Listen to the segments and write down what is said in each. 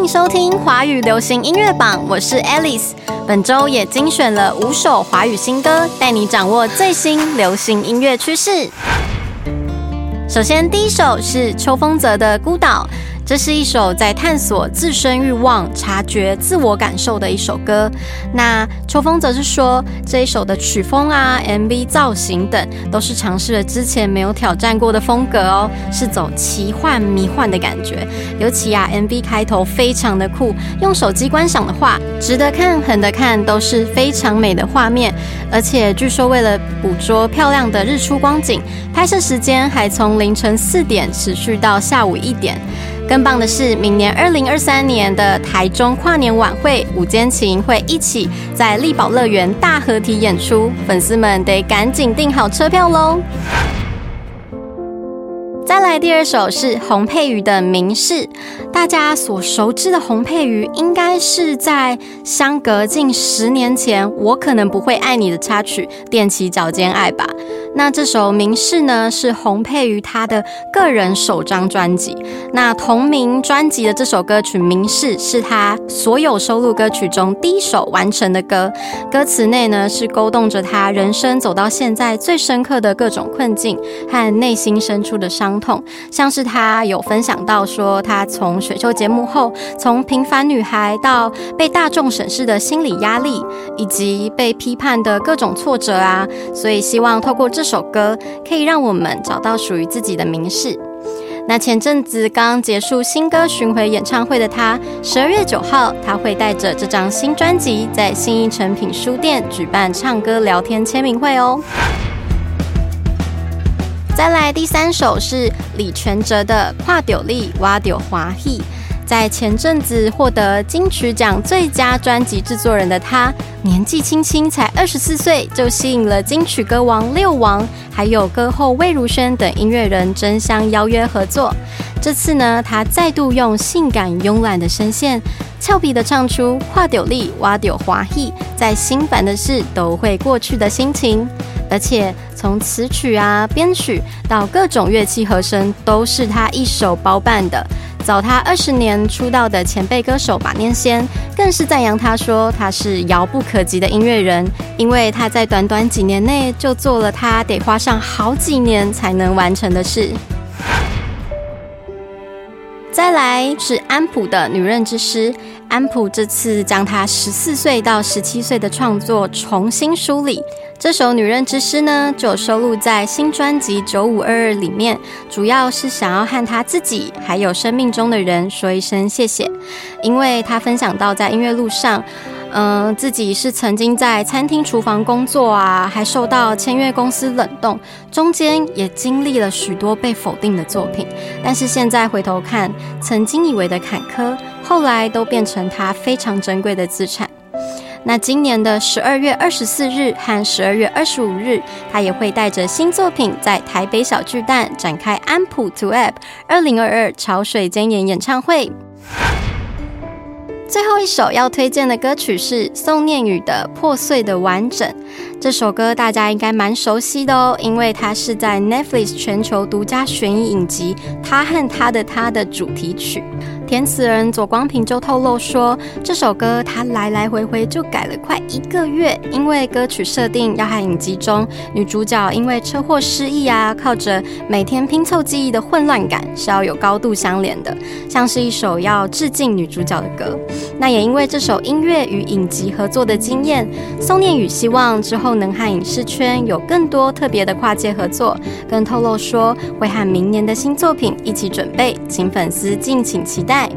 迎收听华语流行音乐榜，我是 Alice。本周也精选了五首华语新歌，带你掌握最新流行音乐趋势。首先，第一首是秋风泽的《孤岛》。这是一首在探索自身欲望、察觉自我感受的一首歌。那秋风则是说，这一首的曲风啊、MV 造型等，都是尝试了之前没有挑战过的风格哦，是走奇幻迷幻的感觉。尤其啊，MV 开头非常的酷，用手机观赏的话，值得看、狠的看，都是非常美的画面。而且据说为了捕捉漂亮的日出光景，拍摄时间还从凌晨四点持续到下午一点。更棒的是，明年二零二三年的台中跨年晚会，午间琴会一起在力宝乐园大合体演出，粉丝们得赶紧订好车票喽！再来第二首是洪佩瑜的《明示》，大家所熟知的洪佩瑜，应该是在相隔近十年前，我可能不会爱你的插曲踮起脚尖爱吧。那这首《明示》呢，是洪佩瑜他的个人首张专辑。那同名专辑的这首歌曲《明示》是他所有收录歌曲中第一首完成的歌。歌词内呢，是勾动着他人生走到现在最深刻的各种困境和内心深处的伤痛。像是他有分享到说，他从选秀节目后，从平凡女孩到被大众审视的心理压力，以及被批判的各种挫折啊。所以希望透过这。这首歌可以让我们找到属于自己的名士。那前阵子刚结束新歌巡回演唱会的他，十二月九号他会带着这张新专辑，在新一诚品书店举办唱歌聊天签名会哦。再来第三首是李全哲的《跨丢力挖丢华裔》。在前阵子获得金曲奖最佳专辑制作人的他，年纪轻轻才二十四岁，就吸引了金曲歌王六王，还有歌后魏如萱等音乐人争相邀约合作。这次呢，他再度用性感慵懒的声线，俏皮的唱出“跨丢力挖丢华裔”，在心烦的事都会过去的心情。而且从词曲啊、编曲到各种乐器和声，都是他一手包办的。早他二十年出道的前辈歌手马念先，更是赞扬他说他是遥不可及的音乐人，因为他在短短几年内就做了他得花上好几年才能完成的事。再来是安普的《女人之诗》，安普这次将她十四岁到十七岁的创作重新梳理。这首《女人之诗》呢，就收录在新专辑《九五二二》里面，主要是想要和他自己还有生命中的人说一声谢谢，因为他分享到在音乐路上，嗯，自己是曾经在餐厅厨房工作啊，还受到签约公司冷冻，中间也经历了许多被否定的作品，但是现在回头看，曾经以为的坎坷，后来都变成他非常珍贵的资产。那今年的十二月二十四日和十二月二十五日，他也会带着新作品在台北小巨蛋展开安普 To App 二零二二潮水间演演唱会。最后一首要推荐的歌曲是宋念宇的《破碎的完整》。这首歌大家应该蛮熟悉的哦，因为它是在 Netflix 全球独家悬疑影集《他和他的他》的主题曲。填词人左光平就透露说，这首歌他来来回回就改了快一个月，因为歌曲设定要和影集中女主角因为车祸失忆啊，靠着每天拼凑记忆的混乱感是要有高度相连的，像是一首要致敬女主角的歌。那也因为这首音乐与影集合作的经验，宋念宇希望之后能和影视圈有更多特别的跨界合作，更透露说会和明年的新作品一起准备，请粉丝敬请期待。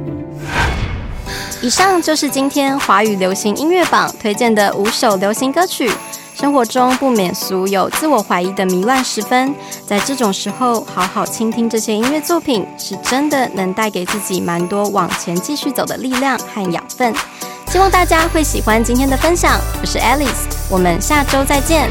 以上就是今天华语流行音乐榜推荐的五首流行歌曲。生活中不免俗有自我怀疑的迷乱时分，在这种时候，好好倾听这些音乐作品，是真的能带给自己蛮多往前继续走的力量和养分。希望大家会喜欢今天的分享。我是 Alice，我们下周再见。